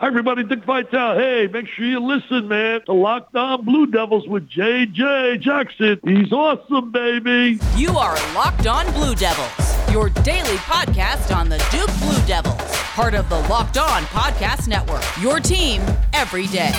Hi, everybody. Dick Vitale. Hey, make sure you listen, man. The Locked On Blue Devils with J.J. Jackson. He's awesome, baby. You are Locked On Blue Devils, your daily podcast on the Duke Blue Devils, part of the Locked On Podcast Network. Your team every day.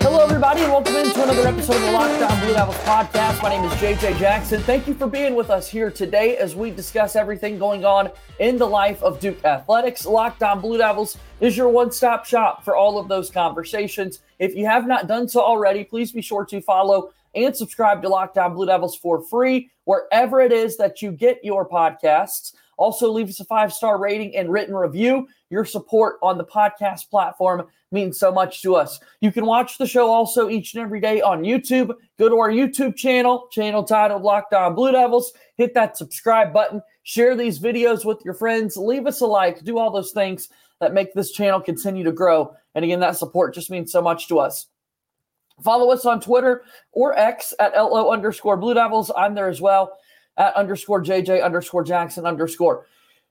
Hello, everybody, and welcome into another episode of the Locked On Blue Devils podcast. My name is JJ Jackson. Thank you for being with us here today as we discuss everything going on in the life of Duke Athletics. Locked On Blue Devils is your one stop shop for all of those conversations. If you have not done so already, please be sure to follow and subscribe to Locked On Blue Devils for free wherever it is that you get your podcasts. Also, leave us a five star rating and written review. Your support on the podcast platform means so much to us. You can watch the show also each and every day on YouTube. Go to our YouTube channel, channel titled Locked On Blue Devils. Hit that subscribe button. Share these videos with your friends. Leave us a like. Do all those things that make this channel continue to grow. And again, that support just means so much to us. Follow us on Twitter or X at LO underscore Blue Devils. I'm there as well at underscore JJ underscore Jackson underscore.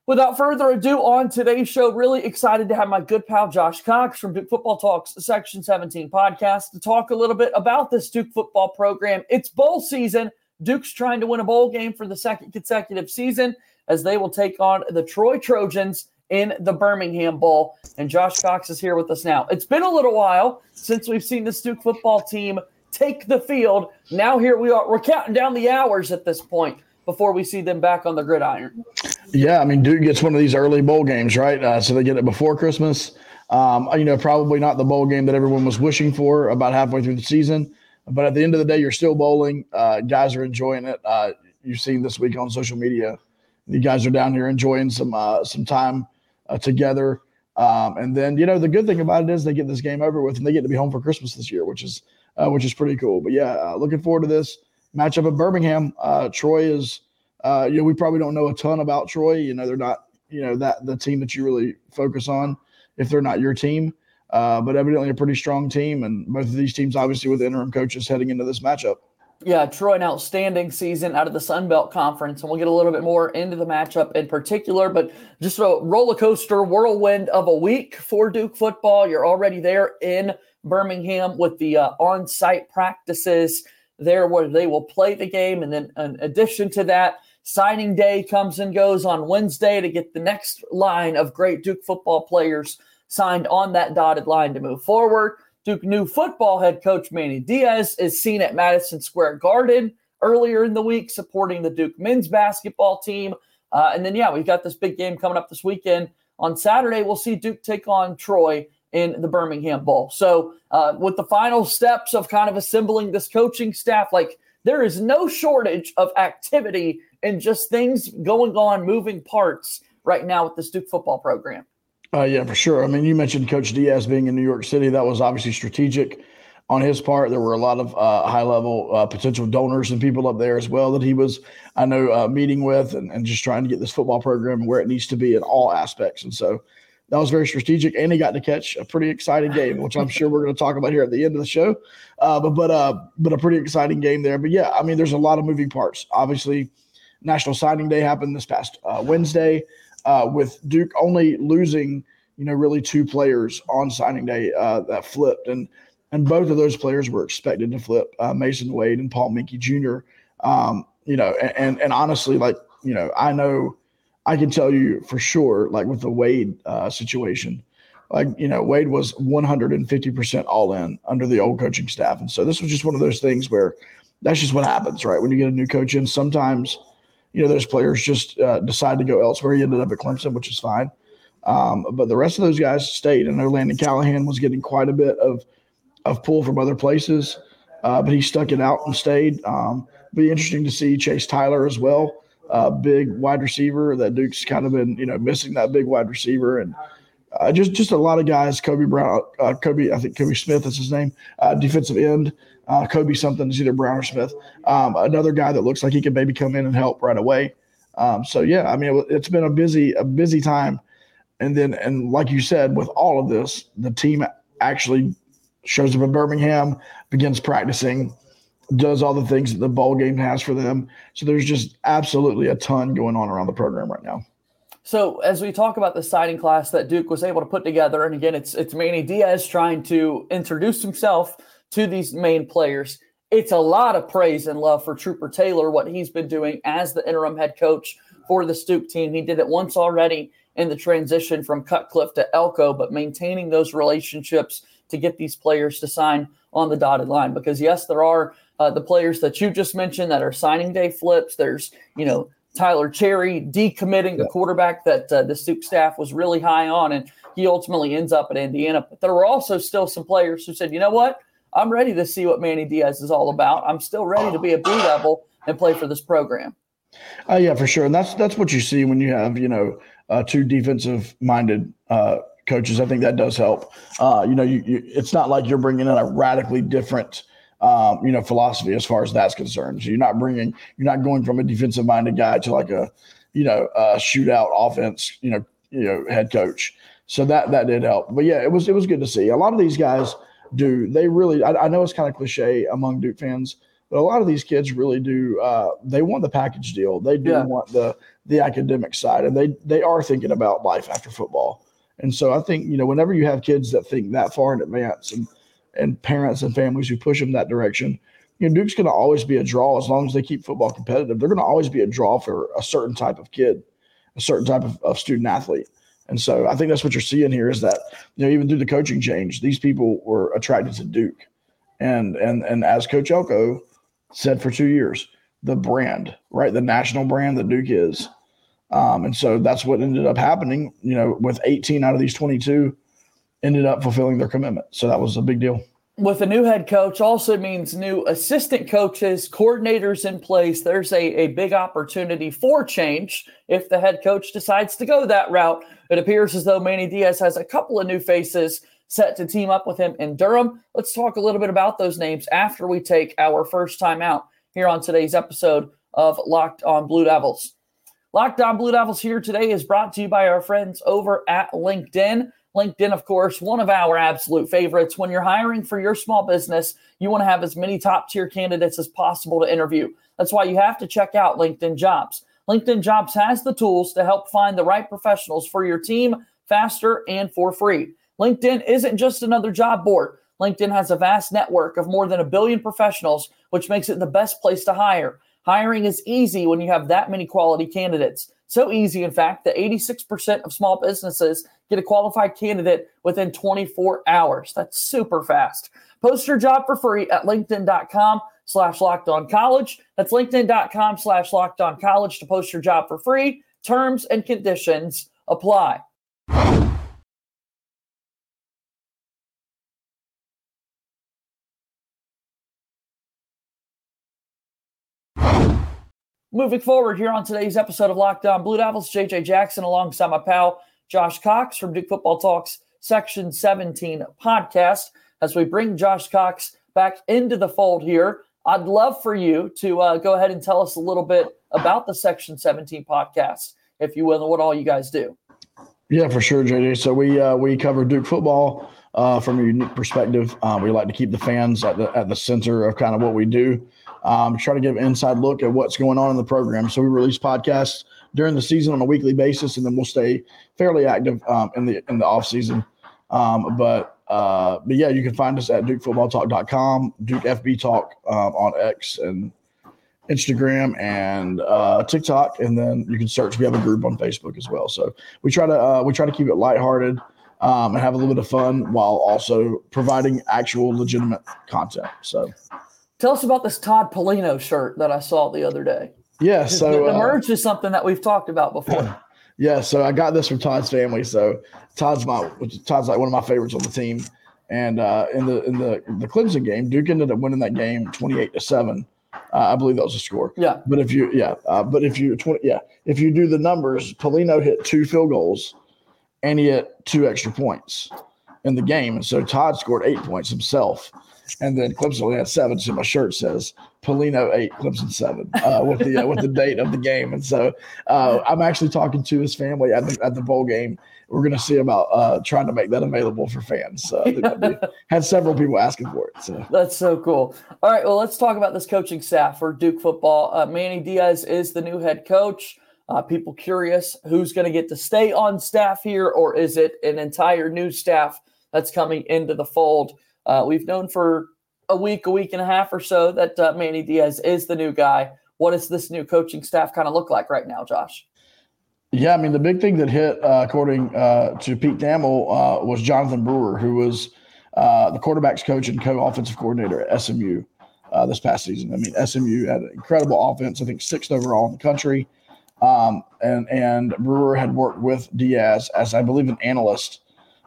Without further ado, on today's show, really excited to have my good pal Josh Cox from Duke Football Talks Section 17 podcast to talk a little bit about this Duke football program. It's bowl season. Duke's trying to win a bowl game for the second consecutive season as they will take on the Troy Trojans in the Birmingham Bowl. And Josh Cox is here with us now. It's been a little while since we've seen this Duke football team take the field. Now here we are. We're counting down the hours at this point before we see them back on the gridiron. Yeah, I mean, Duke gets one of these early bowl games, right? Uh, so they get it before Christmas. Um, you know, probably not the bowl game that everyone was wishing for about halfway through the season. But at the end of the day, you're still bowling. Uh, guys are enjoying it. Uh, you've seen this week on social media. The guys are down here enjoying some uh, some time uh, together. Um, and then, you know, the good thing about it is they get this game over with and they get to be home for Christmas this year, which is uh, which is pretty cool. But yeah, looking forward to this matchup in Birmingham. Troy is uh, you know, we probably don't know a ton about Troy. You know, they're not, you know, that the team that you really focus on if they're not your team. Uh, but evidently a pretty strong team, and both of these teams obviously with interim coaches heading into this matchup. Yeah, Troy, an outstanding season out of the Sun Belt Conference, and we'll get a little bit more into the matchup in particular. But just a roller coaster whirlwind of a week for Duke football. You're already there in Birmingham with the uh, on-site practices there, where they will play the game, and then in addition to that, Signing day comes and goes on Wednesday to get the next line of great Duke football players signed on that dotted line to move forward. Duke new football head coach Manny Diaz is seen at Madison Square Garden earlier in the week supporting the Duke men's basketball team. Uh, and then, yeah, we've got this big game coming up this weekend. On Saturday, we'll see Duke take on Troy in the Birmingham Bowl. So, uh, with the final steps of kind of assembling this coaching staff, like there is no shortage of activity and just things going on, moving parts right now with the Duke football program. Uh, yeah, for sure. I mean, you mentioned Coach Diaz being in New York City. That was obviously strategic on his part. There were a lot of uh, high level uh, potential donors and people up there as well that he was, I know, uh, meeting with and, and just trying to get this football program where it needs to be in all aspects. And so that was very strategic. And he got to catch a pretty exciting game, which I'm sure we're going to talk about here at the end of the show. Uh, but but uh, but a pretty exciting game there. But yeah, I mean, there's a lot of moving parts. Obviously National Signing Day happened this past uh, Wednesday, uh, with Duke only losing, you know, really two players on signing day uh, that flipped, and and both of those players were expected to flip, uh, Mason Wade and Paul Minky Jr. Um, you know, and, and, and honestly, like you know, I know, I can tell you for sure, like with the Wade uh, situation. Like you know, Wade was 150% all in under the old coaching staff, and so this was just one of those things where that's just what happens, right? When you get a new coach in, sometimes you know, those players just uh, decide to go elsewhere. He ended up at Clemson, which is fine. Um, but the rest of those guys stayed. I know Landon Callahan was getting quite a bit of of pull from other places, uh, but he stuck it out and stayed. Um, be interesting to see Chase Tyler as well, uh, big wide receiver that Duke's kind of been you know missing that big wide receiver and. Uh, just just a lot of guys. Kobe Brown, uh, Kobe, I think Kobe Smith is his name, uh, defensive end uh, Kobe something is either Brown or Smith. Um, another guy that looks like he could maybe come in and help right away. Um, so yeah, I mean, it's been a busy, a busy time. And then, and like you said, with all of this, the team actually shows up in Birmingham, begins practicing, does all the things that the bowl game has for them. So there's just absolutely a ton going on around the program right now. So as we talk about the signing class that Duke was able to put together, and again, it's it's Manny Diaz trying to introduce himself to these main players. It's a lot of praise and love for Trooper Taylor, what he's been doing as the interim head coach for the Duke team. He did it once already in the transition from Cutcliffe to Elko, but maintaining those relationships to get these players to sign on the dotted line. Because yes, there are uh, the players that you just mentioned that are signing day flips. There's you know Tyler Cherry decommitting yeah. the quarterback that uh, the Duke staff was really high on, and he ultimately ends up at Indiana. But there were also still some players who said, you know what? I'm ready to see what Manny Diaz is all about. I'm still ready to be a Blue Devil and play for this program. Uh, yeah, for sure, and that's that's what you see when you have you know uh, two defensive minded uh, coaches. I think that does help. Uh, you know, you, you, it's not like you're bringing in a radically different um, you know, philosophy as far as that's concerned. So you're not bringing, you're not going from a defensive minded guy to like a, you know, a shootout offense, you know, you know, head coach. So that that did help. But yeah, it was it was good to see. A lot of these guys do. They really. I, I know it's kind of cliche among Duke fans, but a lot of these kids really do. Uh, they want the package deal. They do yeah. want the the academic side, and they they are thinking about life after football. And so I think you know whenever you have kids that think that far in advance and and parents and families who push them that direction. You know, Duke's going to always be a draw as long as they keep football competitive. They're going to always be a draw for a certain type of kid, a certain type of, of student athlete. And so I think that's what you're seeing here is that, you know, even through the coaching change, these people were attracted to Duke. And and and as Coach Elko said for two years, the brand, right? The national brand that Duke is. Um, and so that's what ended up happening, you know, with 18 out of these 22 ended up fulfilling their commitment. So that was a big deal. With a new head coach also means new assistant coaches, coordinators in place. There's a, a big opportunity for change if the head coach decides to go that route. It appears as though Manny Diaz has a couple of new faces set to team up with him in Durham. Let's talk a little bit about those names after we take our first time out here on today's episode of Locked on Blue Devils. Locked on Blue Devils here today is brought to you by our friends over at LinkedIn. LinkedIn, of course, one of our absolute favorites. When you're hiring for your small business, you want to have as many top tier candidates as possible to interview. That's why you have to check out LinkedIn Jobs. LinkedIn Jobs has the tools to help find the right professionals for your team faster and for free. LinkedIn isn't just another job board. LinkedIn has a vast network of more than a billion professionals, which makes it the best place to hire. Hiring is easy when you have that many quality candidates. So easy, in fact, that 86% of small businesses get a qualified candidate within 24 hours. That's super fast. Post your job for free at linkedin.com slash locked on college. That's linkedin.com slash locked on college to post your job for free. Terms and conditions apply. Moving forward here on today's episode of Locked On Blue Devils, JJ Jackson alongside my pal Josh Cox from Duke Football Talks Section 17 podcast. As we bring Josh Cox back into the fold here, I'd love for you to uh, go ahead and tell us a little bit about the Section 17 podcast, if you will, and what all you guys do. Yeah, for sure, JJ. So we uh, we cover Duke football uh, from a unique perspective. Uh, we like to keep the fans at the at the center of kind of what we do um, try to give an inside look at what's going on in the program. So we release podcasts during the season on a weekly basis, and then we'll stay fairly active um, in the in the off season. Um, but uh, but yeah, you can find us at DukeFootballTalk.com, Duke FB Talk um, on X and Instagram and uh, TikTok, and then you can search. We have a group on Facebook as well. So we try to uh, we try to keep it lighthearted um, and have a little bit of fun while also providing actual legitimate content. So Tell us about this Todd Pelino shirt that I saw the other day. Yeah, so the, the uh, merge is something that we've talked about before. yeah, so I got this from Todd's family. So Todd's my Todd's like one of my favorites on the team. And uh, in the in the the Clemson game, Duke ended up winning that game twenty eight to seven. Uh, I believe that was a score. Yeah. But if you yeah, uh, but if you twenty yeah, if you do the numbers, Pelino hit two field goals, and he hit two extra points in the game, and so Todd scored eight points himself and then Clemson only had seven. So my shirt says Pelino eight, Clemson seven, uh, with the uh, with the date of the game. And so uh, I'm actually talking to his family at the at the bowl game. We're going to see about uh, trying to make that available for fans. So had several people asking for it. So that's so cool. All right, well, let's talk about this coaching staff for Duke football. Uh, Manny Diaz is the new head coach. Uh, people curious who's going to get to stay on staff here, or is it an entire new staff that's coming into the fold? Uh, we've known for a week, a week and a half or so that uh, Manny Diaz is the new guy. What does this new coaching staff kind of look like right now, Josh? Yeah, I mean, the big thing that hit, uh, according uh, to Pete Thamel, uh, was Jonathan Brewer, who was uh, the quarterback's coach and co offensive coordinator at SMU this past season. I mean, SMU had an incredible offense, I think sixth overall in the country. Um, and, and Brewer had worked with Diaz as, I believe, an analyst,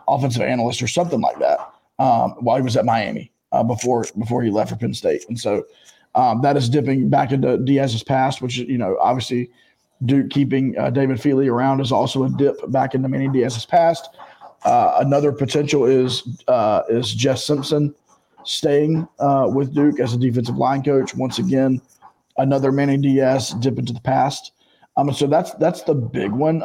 offensive analyst, or something like that um, while he was at Miami uh, before before he left for Penn State. And so um, that is dipping back into Diaz's past, which, is, you know, obviously Duke keeping uh, David Feely around is also a dip back into Manny Diaz's past. Uh, another potential is uh, is Jeff Simpson staying uh, with Duke as a defensive line coach. Once again, another Manny Diaz dip into the past. Um, so that's that's the big one.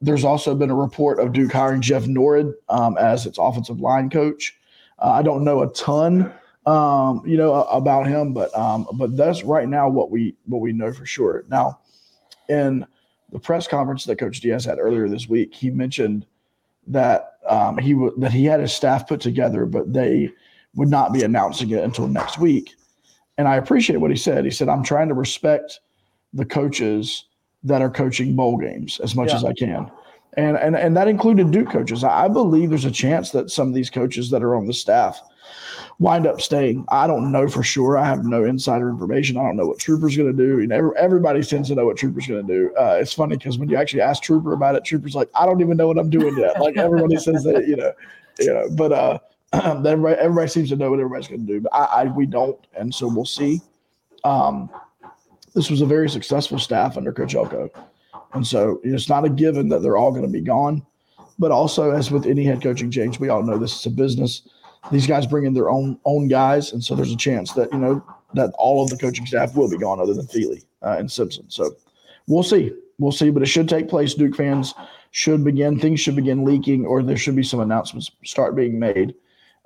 There's also been a report of Duke hiring Jeff Norrid um, as its offensive line coach. Uh, I don't know a ton, um, you know, about him, but um, but that's right now what we what we know for sure. Now, in the press conference that Coach Diaz had earlier this week, he mentioned that um, he w- that he had his staff put together, but they would not be announcing it until next week. And I appreciate what he said. He said, "I'm trying to respect the coaches that are coaching bowl games as much yeah. as I can." And, and and that included Duke coaches. I believe there's a chance that some of these coaches that are on the staff wind up staying. I don't know for sure. I have no insider information. I don't know what Trooper's going to do. You know, every, everybody tends to know what Trooper's going to do. Uh, it's funny because when you actually ask Trooper about it, Trooper's like, I don't even know what I'm doing yet. Like everybody says that, you know, you know. But uh, everybody everybody seems to know what everybody's going to do. But I, I, we don't, and so we'll see. Um, this was a very successful staff under Coach Elko, and so it's not a given that they're all going to be gone. But also, as with any head coaching change, we all know this is a business these guys bring in their own own guys, and so there's a chance that you know that all of the coaching staff will be gone, other than Feely uh, and Simpson. So we'll see, we'll see, but it should take place. Duke fans should begin things should begin leaking, or there should be some announcements start being made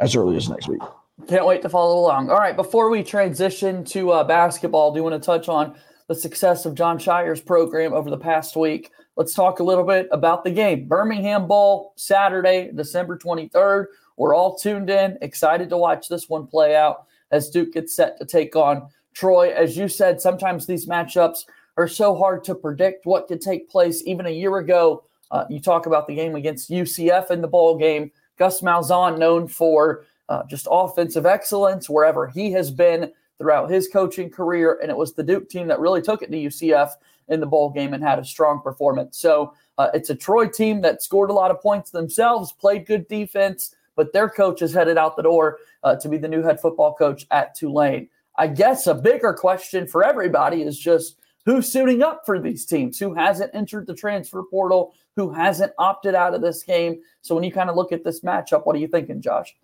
as early as next week. Can't wait to follow along. All right, before we transition to uh, basketball, do you want to touch on the success of Jon Scheyer's program over the past week? Let's talk a little bit about the game. Birmingham Bowl, Saturday, December 23rd. We're all tuned in, excited to watch this one play out as Duke gets set to take on Troy. As you said, sometimes these matchups are so hard to predict what could take place. Even a year ago, uh, you talk about the game against UCF in the bowl game. Gus Malzahn, known for uh, just offensive excellence wherever he has been throughout his coaching career, and it was the Duke team that really took it to UCF in the bowl game and had a strong performance. So uh, it's a Troy team that scored a lot of points themselves, played good defense, but their coach is headed out the door uh, to be the new head football coach at Tulane. I guess a bigger question for everybody is just who's suiting up for these teams, who hasn't entered the transfer portal, who hasn't opted out of this game. So when you kind of look at this matchup, what are you thinking, Josh?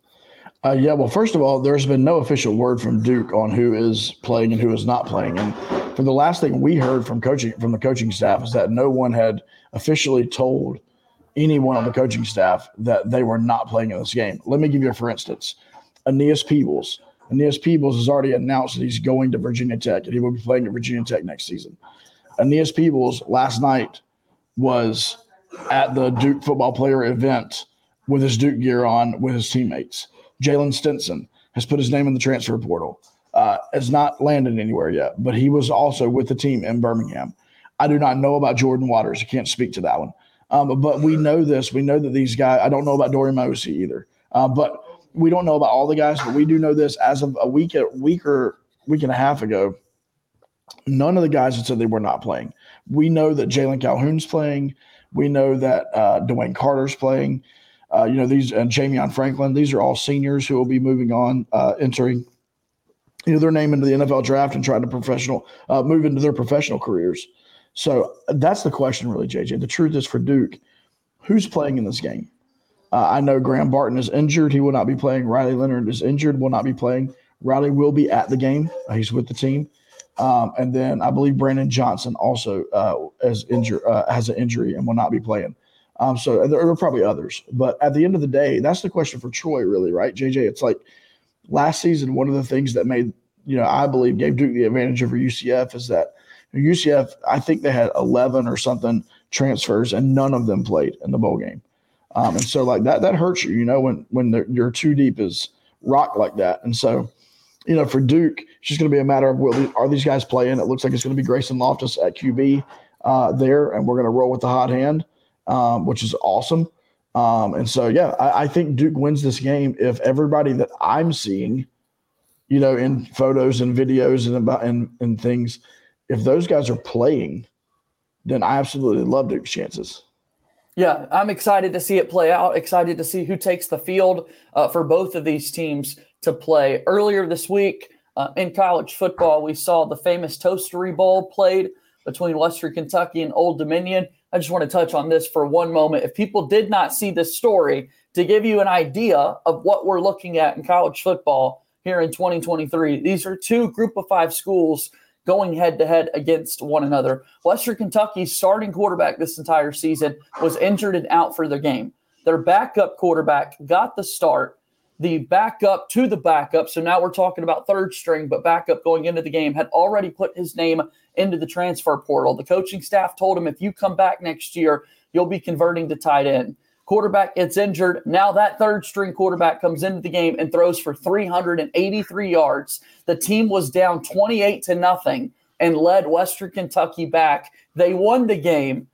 Uh, yeah, well, first of all, there's been no official word from Duke on who is playing and who is not playing. And for the last thing we heard from coaching from the coaching staff is that no one had officially told anyone on the coaching staff that they were not playing in this game. Let me give you a for instance. Aeneas Peebles. Aeneas Peebles has already announced that he's going to Virginia Tech and he will be playing at Virginia Tech next season. Aeneas Peebles last night was at the Duke football player event with his Duke gear on with his teammates. Jalen Stinson has put his name in the transfer portal. Uh, has not landed anywhere yet, but he was also with the team in Birmingham. I do not know about Jordan Waters. I can't speak to that one. Um, but we know this. We know that these guys, I don't know about Dory Mosi either. Uh, but we don't know about all the guys, but we do know this as of a week, a week or week and a half ago, none of the guys had said they were not playing. We know that Jalen Calhoun's playing. We know that uh, DeWayne Carter's playing. Uh, you know, these and Jamion Franklin, these are all seniors who will be moving on, uh, entering you know, their name into the NFL draft and trying to professional uh, move into their professional careers. So that's the question, really, JJ. The truth is for Duke, who's playing in this game? Uh, I know Graham Barton is injured. He will not be playing. Riley Leonard is injured, will not be playing. Riley will be at the game. Uh, he's with the team. Um, and then I believe Brandon Johnson also uh, is injured, uh, has an injury and will not be playing. Um, so there are probably others. But at the end of the day, that's the question for Troy, really, right, JJ? It's like last season, one of the things that made, you know, I believe gave Duke the advantage over UCF is that – UCF, I think they had 11 or something transfers, and none of them played in the bowl game. Um, and so like that that hurts you, you know, when when you're too deep is rock like that. And so, you know, for Duke, it's just going to be a matter of will are these guys playing? It looks like it's going to be Grayson Loftus at QB uh, there, and we're going to roll with the hot hand, um, which is awesome. Um, and so, yeah, I, I, think Duke wins this game if everybody that I'm seeing, you know, in photos and videos and about and, and things, if those guys are playing, then I absolutely love Duke's chances. Yeah, I'm excited to see it play out. Excited to see who takes the field uh, for both of these teams to play. Earlier this week uh, in college football, we saw the famous Toastery Bowl played between Western Kentucky and Old Dominion. I just want to touch on this for one moment. If people did not see this story, to give you an idea of what we're looking at in college football here in 2023, these are two group of five schools going head to head against one another. Western Kentucky's starting quarterback this entire season was injured and out for the game. Their backup quarterback got the start. The backup to the backup, so now we're talking about third string, but backup going into the game had already put his name into the transfer portal. The coaching staff told him if you come back next year, you'll be converting to tight end. Quarterback gets injured. Now that third string quarterback comes into the game and throws for 383 yards. The team was down 28 to nothing and led Western Kentucky back. They won the game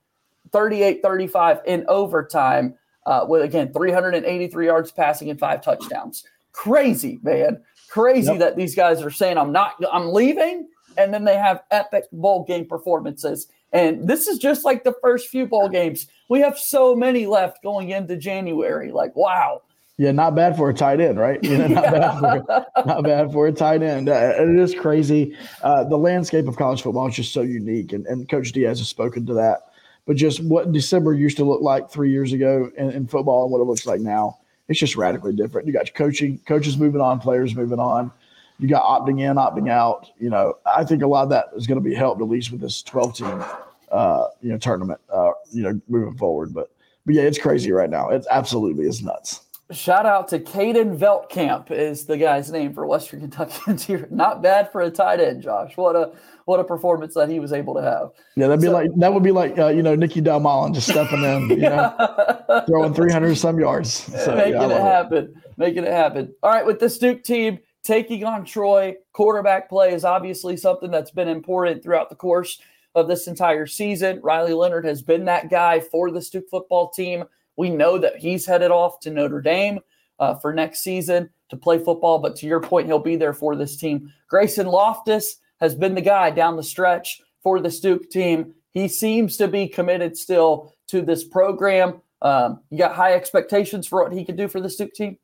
38 35 in overtime uh, with, again, 383 yards passing and five touchdowns. Crazy, man. Crazy yep. that these guys are saying, I'm not, I'm leaving. And then they have epic bowl game performances. And this is just like the first few bowl games. We have so many left going into January. Like, wow. Yeah, not bad for a tight end, right? You know, not, yeah. bad, for, not bad for a tight end. Uh, it is crazy. Uh, the landscape of college football is just so unique, and, and Coach Diaz has spoken to that. But just what December used to look like three years ago in, in football and what it looks like now, it's just radically different. You got coaching, coaches moving on, players moving on you got opting in, opting out. You know, I think a lot of that is going to be helped at least with this 12 team, uh, you know, tournament, uh, you know, moving forward. But, but yeah, it's crazy right now. It's absolutely is nuts. Shout out to Caden Veltkamp is the guy's name for Western Kentuckyans here. Not bad for a tight end, Josh. What a what a performance that he was able to have. Yeah, that'd be so, like that would be like uh, you know Nicky Dalmolin just stepping in, you know, throwing three hundred some yards, so, making yeah, it happen, it. making it happen. All right, with this Duke team, taking on Troy. Quarterback play is obviously something that's been important throughout the course of this entire season. Riley Leonard has been that guy for the Duke football team. We know that he's headed off to Notre Dame uh, for next season to play football, but to your point, he'll be there for this team. Grayson Loftus has been the guy down the stretch for the Duke team. He seems to be committed still to this program. Um, you got high expectations for what he can do for the Duke team?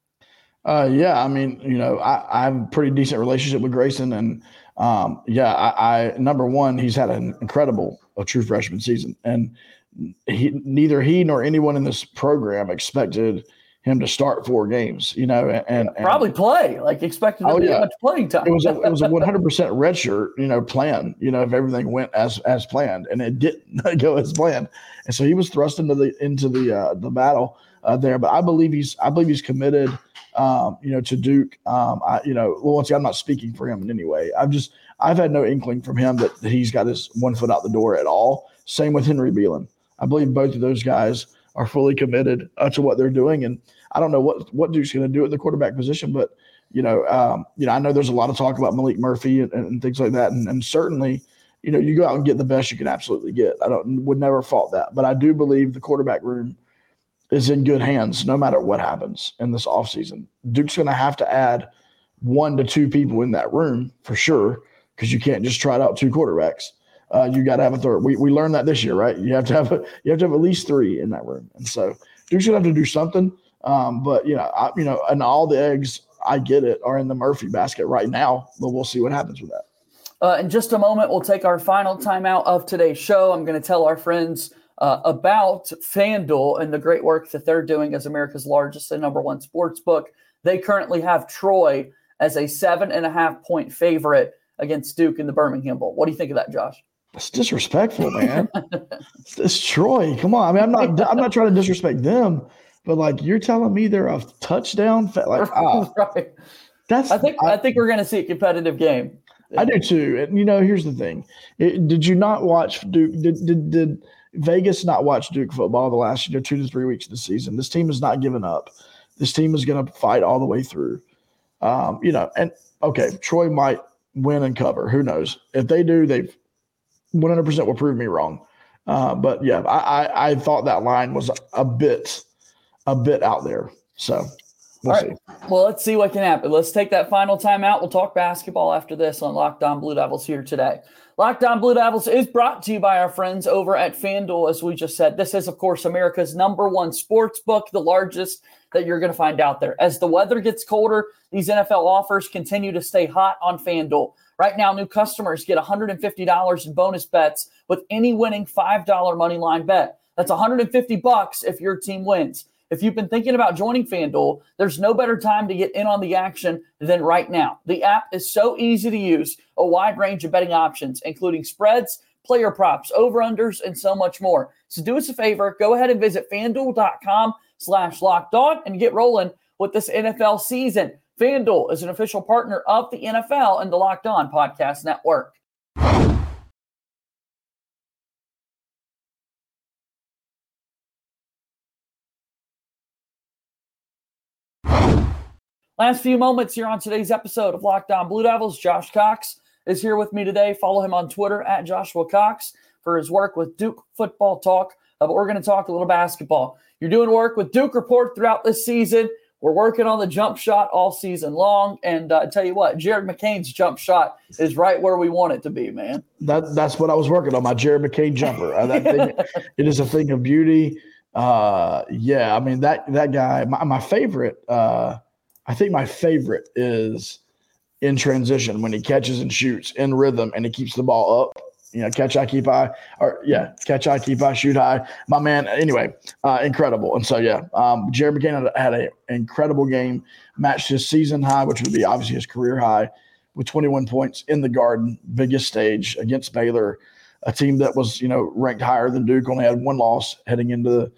Uh, yeah, I mean, you know, I, I, have a pretty decent relationship with Grayson, and um, yeah, I, I, number one, he's had an incredible, a true freshman season, and he neither he nor anyone in this program expected him to start four games, you know, and, and probably play like expected oh, yeah. much playing time. it was a, it was a 100 percent redshirt, you know, plan, you know, if everything went as as planned, and it didn't go as planned, and so he was thrust into the into the uh, the battle uh, there. But I believe he's I believe he's committed um, you know, to Duke. Um, I, you know, well, once again, I'm not speaking for him in any way. I've just, I've had no inkling from him that, that he's got his one foot out the door at all. Same with Henry Belin. I believe both of those guys are fully committed uh, to what they're doing. And I don't know what, what Duke's going to do at the quarterback position, but, you know, um, you know, I know there's a lot of talk about Maalik Murphy and, and things like that. And, and certainly, you know, you go out and get the best you can absolutely get. I don't, would never fault that. But I do believe the quarterback room – is in good hands no matter what happens in this offseason. Duke's going to have to add one to two people in that room for sure because you can't just try out two quarterbacks. Uh, you got to have a third. We, we learned that this year, right? You have to have a, you have to have at least three in that room, and so Duke's gonna have to do something. Um, but you know, I, you know, and all the eggs, I get it, are in the Murphy basket right now. But we'll see what happens with that. Uh, in just a moment, we'll take our final timeout of today's show. I'm going to tell our friends uh, about FanDuel and the great work that they're doing as America's largest and number one sports book. They currently have Troy as a seven and a half point favorite against Duke in the Birmingham Bowl. What do you think of that, Josh? It's disrespectful, man. it's, it's Troy. Come on. I mean, I'm not. I'm not trying to disrespect them, but like you're telling me they're a touchdown. Fa- like, ah, right. That's. I think. I, I think we're going to see a competitive game. I do too. And you know, here's the thing: it, did you not watch Duke? Did, did did Vegas not watch Duke football the last you know two to three weeks of the season? This team is not giving up. This team is going to fight all the way through. Um, you know, and okay, Troy might win and cover. Who knows? If they do, they 100% will prove me wrong. Uh, but yeah, I, I, I thought that line was a bit a bit out there. So we'll see. Well, let's see what can happen. Let's take that final time out. We'll talk basketball after this on Locked On Blue Devils here today. Locked On Blue Devils is brought to you by our friends over at FanDuel, as we just said. This is, of course, America's number one sports book, the largest that you're going to find out there. As the weather gets colder, these NFL offers continue to stay hot on FanDuel. Right now, new customers get $150 in bonus bets with any winning $5 money line bet. That's 150 bucks if your team wins. If you've been thinking about joining FanDuel, there's no better time to get in on the action than right now. The app is so easy to use, a wide range of betting options, including spreads, player props, over-unders, and so much more. So do us a favor, go ahead and visit fanduel.com slash locked on and get rolling with this NFL season. FanDuel is an official partner of the NFL and the Locked On Podcast Network. Last few moments here on today's episode of Locked On Blue Devils. Josh Cox is here with me today. Follow him on Twitter at Joshua Cox for his work with Duke Football Talk. Uh, but we're going to talk a little basketball. You're doing work with Duke Report throughout this season. We're working on the jump shot all season long. And uh, I tell you what, Jared McCain's jump shot is right where we want it to be, man. That That's what I was working on, my Jared McCain jumper. Uh, that thing, it is a thing of beauty. Uh, yeah, I mean, that, that guy, my, my favorite uh, – I think my favorite is in transition when he catches and shoots in rhythm and he keeps the ball up. You know, catch I keep high, or yeah, catch I keep high, shoot high. My man, anyway, uh, incredible. And so yeah, um, Jared McCain had, an incredible game, matched his season high, which would be obviously his career high, with 21 points in the Garden, biggest stage against Baylor, a team that was you know ranked higher than Duke, only had one loss heading into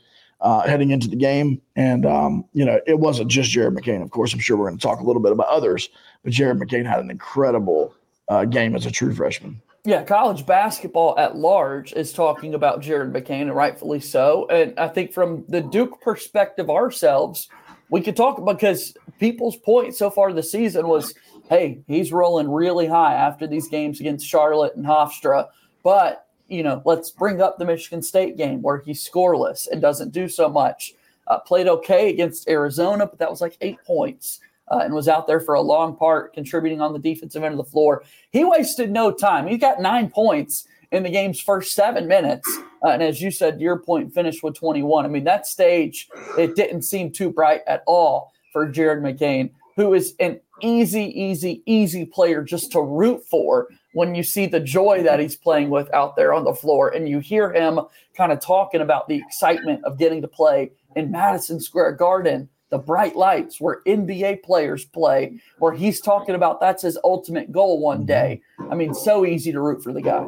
uh, heading into the game. And, um, you know, it wasn't just Jared McCain. Of course, I'm sure we're going to talk a little bit about others, but Jared McCain had an incredible uh, game as a true freshman. Yeah, college basketball at large is talking about Jared McCain, and rightfully so. And I think from the Duke perspective ourselves, we could talk because people's point so far this season was, hey, he's rolling really high after these games against Charlotte and Hofstra. But you know, let's bring up the Michigan State game where he's scoreless and doesn't do so much. Uh, played okay against Arizona, but that was like eight points uh, and was out there for a long part, contributing on the defensive end of the floor. He wasted no time. He got nine points in the game's first seven minutes. Uh, and as you said, your point finished with 21. I mean, that stage, it didn't seem too bright at all for Jared McCain, who is an easy, easy, easy player just to root for when you see the joy that he's playing with out there on the floor and you hear him kind of talking about the excitement of getting to play in Madison Square Garden, the bright lights where NBA players play, where he's talking about that's his ultimate goal one mm-hmm. day. I mean, so easy to root for the guy.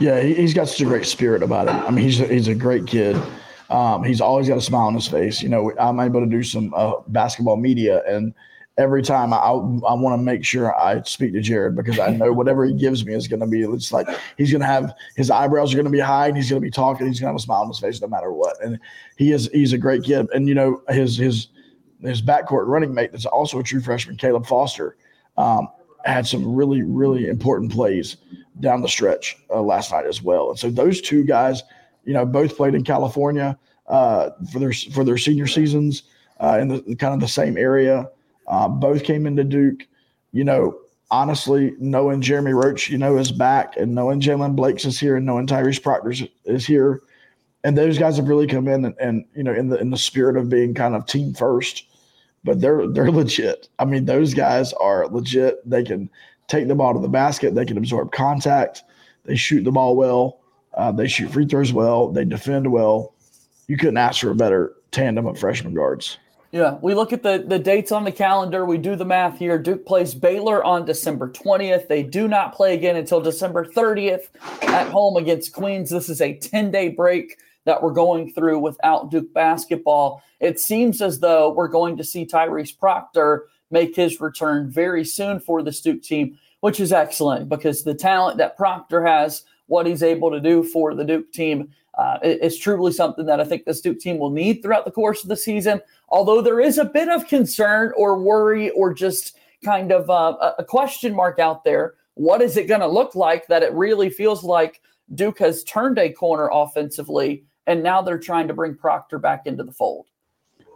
Yeah, he's got such a great spirit about him. I mean, he's a, he's a great kid. Um, he's always got a smile on his face. You know, I'm able to do some uh, basketball media and – every time I, I want to make sure I speak to Jared because I know whatever he gives me is going to be it's like he's going to have his eyebrows are going to be high and he's going to be talking. He's going to have a smile on his face no matter what. And he is he's a great kid. And you know his his his backcourt running mate that's also a true freshman, Caleb Foster, um, had some really really important plays down the stretch uh, last night as well. And so those two guys, you know, both played in California uh, for their for their senior seasons uh, in the kind of the same area. Uh, both came into Duke. You know, honestly, knowing Jeremy Roach, you know, is back, and knowing Jaylen Blakes is here, and knowing Tyrese Proctor is here, and those guys have really come in and, and you know in the in the spirit of being kind of team first. But they're they're legit. I mean, those guys are legit. They can take the ball to the basket. They can absorb contact. They shoot the ball well. Uh, they shoot free throws well. They defend well. You couldn't ask for a better tandem of freshman guards. Yeah, we look at the, the dates on the calendar. We do the math here. Duke plays Baylor on December 20th. They do not play again until December 30th at home against Queens. This is a 10 day break that we're going through without Duke basketball. It seems as though we're going to see Tyrese Proctor make his return very soon for the Duke team, which is excellent because the talent that Proctor has, what he's able to do for the Duke team, uh, is truly something that I think this Duke team will need throughout the course of the season. Although there is a bit of concern or worry or just kind of uh, a question mark out there. What is it going to look like that it really feels like Duke has turned a corner offensively and now they're trying to bring Proctor back into the fold?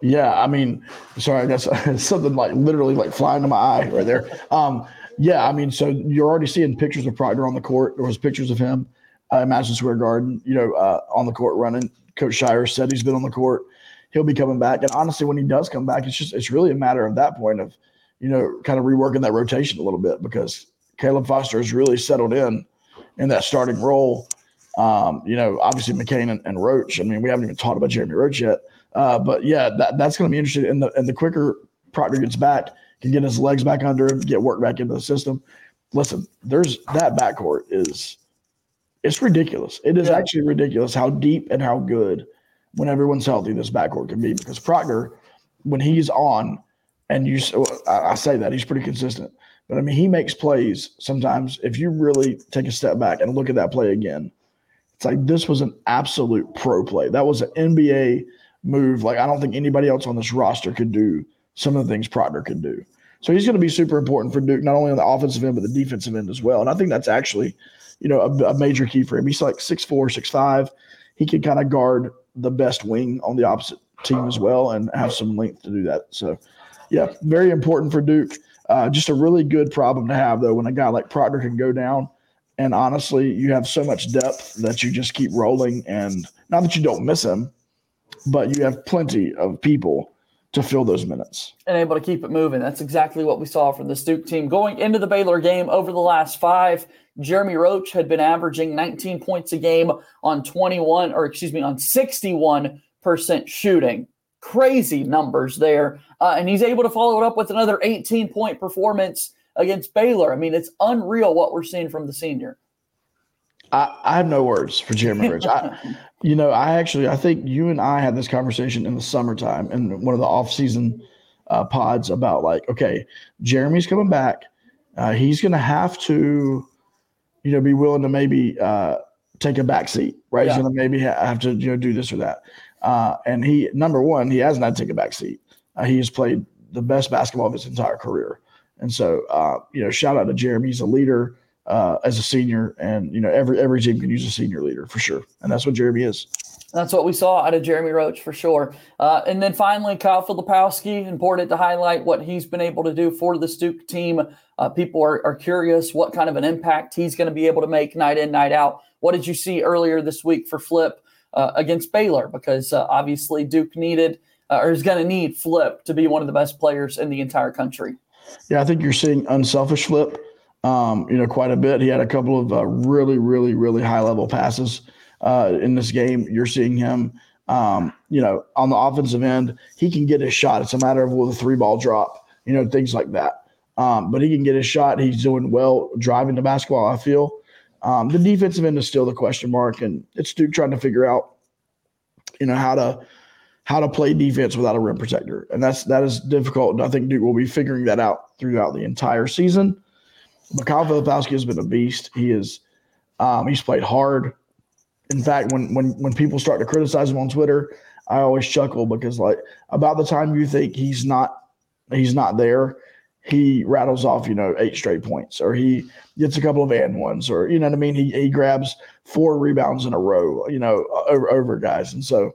Yeah, I mean, sorry, that's something like literally like flying to my eye right there. Um, yeah, I mean, so you're already seeing pictures of Proctor on the court. There was pictures of him uh, Madison Square Garden, you know, uh, on the court running. Coach Scheyer said he's been on the court. He'll be coming back. And honestly, when he does come back, it's just it's really a matter of that point of, you know, kind of reworking that rotation a little bit because Caleb Foster has really settled in in that starting role. Um, you know, obviously McCain and, and, Roach. I mean, we haven't even talked about Jeremy Roach yet. Uh, but yeah, that, that's going to be interesting. And the, and the quicker Proctor gets back, can get his legs back under him, get work back into the system. Listen, there's that backcourt is it's ridiculous. It is yeah. actually ridiculous how deep and how good when everyone's healthy this backcourt can be because Proctor, when he's on, and you I say that he's pretty consistent, but I mean he makes plays sometimes. If you really take a step back and look at that play again, it's like this was an absolute pro play. That was an NBA move. Like I don't think anybody else on this roster could do some of the things Proctor can do. So he's going to be super important for Duke, not only on the offensive end but the defensive end as well. And I think that's actually you know, a, a major key for him. He's like six four, six five. He can kind of guard the best wing on the opposite team as well and have some length to do that. So, yeah, very important for Duke. Uh, just a really good problem to have, though, when a guy like Proctor can go down. And honestly, you have so much depth that you just keep rolling. And not that you don't miss him, but you have plenty of people to fill those minutes. And able to keep it moving. That's exactly what we saw from the Duke team. Going into the Baylor game over the last five, Jeremy Roach had been averaging 19 points a game on 21, or excuse me, on 61% shooting. Crazy numbers there. Uh, and he's able to follow it up with another 18 point performance against Baylor. I mean, it's unreal what we're seeing from the senior. I, I have no words for Jeremy Roach. I, you know, I actually, I think you and I had this conversation in the summertime in one of the off-season uh, pods about like, okay, Jeremy's coming back. Uh, he's going to have to you know, be willing to maybe uh, take a back seat, right? Yeah. He's going to maybe have to, you know, do this or that. Uh, and he, number one, he hasn't had to take a back seat. Uh, he has played the best basketball of his entire career. And so, uh, you know, shout out to Jeremy. He's a leader uh, as a senior, and you know, every every team can use a senior leader for sure, and that's what Jeremy is. That's what we saw out of Jeremy Roach for sure. Uh, and then finally, Kyle Filipowski, important to highlight what he's been able to do for the Duke team. Uh, people are, are curious what kind of an impact he's going to be able to make night in, night out. What did you see earlier this week for Flip uh, against Baylor? Because uh, obviously Duke needed uh, or is going to need Flip to be one of the best players in the entire country. Yeah, I think you're seeing unselfish Flip, um, you know, quite a bit. He had a couple of uh, really, really, really high level passes uh, in this game. You're seeing him, um, you know, on the offensive end. He can get his shot. It's a matter of will the three ball drop, you know, things like that. Um, but he can get his shot. He's doing well driving the basketball. I feel. Um, the defensive end is still the question mark, and it's Duke trying to figure out, you know, how to how to play defense without a rim protector, and that's that is difficult. And I think Duke will be figuring that out throughout the entire season. But Filipowski has been a beast. He is um, he's played hard in fact, when when when people start to criticize him on Twitter, I always chuckle because like about the time you think he's not he's not there, he rattles off, you know, eight straight points, or he gets a couple of and ones, or you know what I mean. He he grabs four rebounds in a row, you know, over, over guys, and so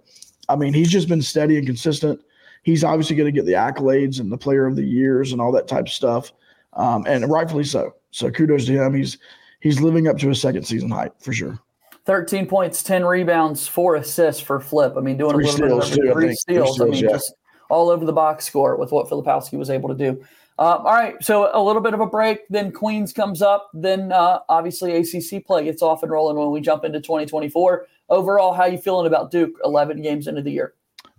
I mean he's just been steady and consistent. He's obviously going to get the accolades and the Player of the Years and all that type of stuff, um, and rightfully so. So kudos to him. He's he's living up to his second season hype for sure. 13 points, 10 rebounds, four assists for Flip. I mean, doing three a little bit of steals. Three steals. I mean, yeah. just all over the box score with what Filipowski was able to do. Uh, all right, so a little bit of a break. Then Queens comes up. Then uh, obviously ACC play gets off and rolling when we jump into 2024. Overall, how you feeling about Duke? 11 games into the year.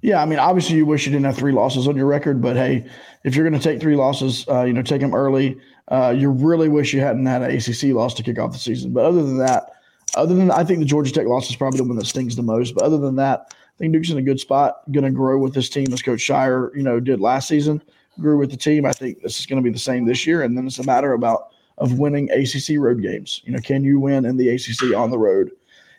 Yeah, I mean, obviously you wish you didn't have three losses on your record, but hey, if you're going to take three losses, uh, you know, take them early. Uh, you really wish you hadn't had an ACC loss to kick off the season. But other than that, other than I think the Georgia Tech loss is probably the one that stings the most. But other than that, I think Duke's in a good spot. Going to grow with this team as Coach Scheyer, you know, did last season. Grew with the team. I think this is going to be the same this year. And then it's a matter about of winning ACC road games. You know, can you win in the ACC on the road?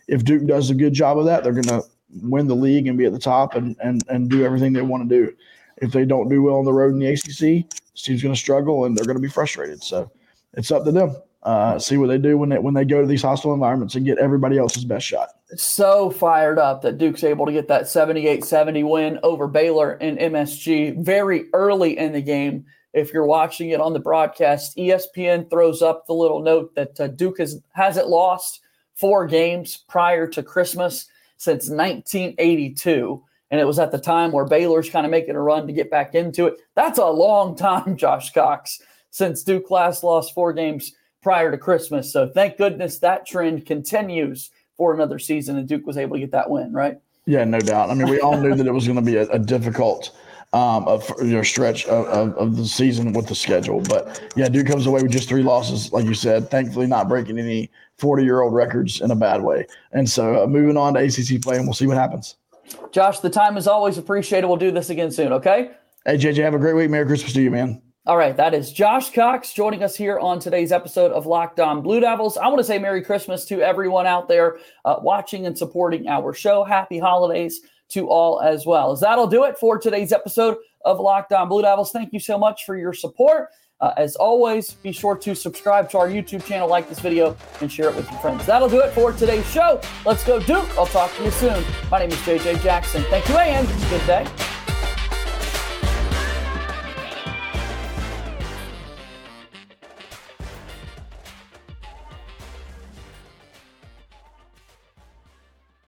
If Duke does a good job of that, they're going to win the league and be at the top and and and do everything they want to do. If they don't do well on the road in the ACC, this team's going to struggle and they're going to be frustrated. So it's up to them. Uh, see what they do when they when they go to these hostile environments and get everybody else's best shot. So fired up that Duke's able to get that 78-70 win over Baylor and MSG very early in the game. If you're watching it on the broadcast, ESPN throws up the little note that uh, Duke has hasn't lost four games prior to Christmas since 1982. And it was at the time where Baylor's kind of making a run to get back into it. That's a long time, Josh Cox, since Duke last lost four games prior to Christmas. So thank goodness that trend continues for another season and Duke was able to get that win, right? Yeah, no doubt. I mean, we all knew that it was going to be a, a difficult um, of, you stretch of, of, of, the season with the schedule. But yeah, Duke comes away with just three losses, like you said. Thankfully, not breaking any 40 year old records in a bad way. And so uh, moving on to ACC play, and we'll see what happens. Josh, the time is always appreciated. We'll do this again soon, okay? Hey, JJ, have a great week. Merry Christmas to you, man. All right, that is Josh Cox joining us here on today's episode of Locked On Blue Devils. I want to say Merry Christmas to everyone out there uh, watching and supporting our show. Happy holidays to all as well. As that'll do it for today's episode of Locked On Blue Devils. Thank you so much for your support. Uh, as always, be sure to subscribe to our YouTube channel, like this video, and share it with your friends. That'll do it for today's show. Let's go, Duke. I'll talk to you soon. My name is JJ Jackson. Thank you, and good day.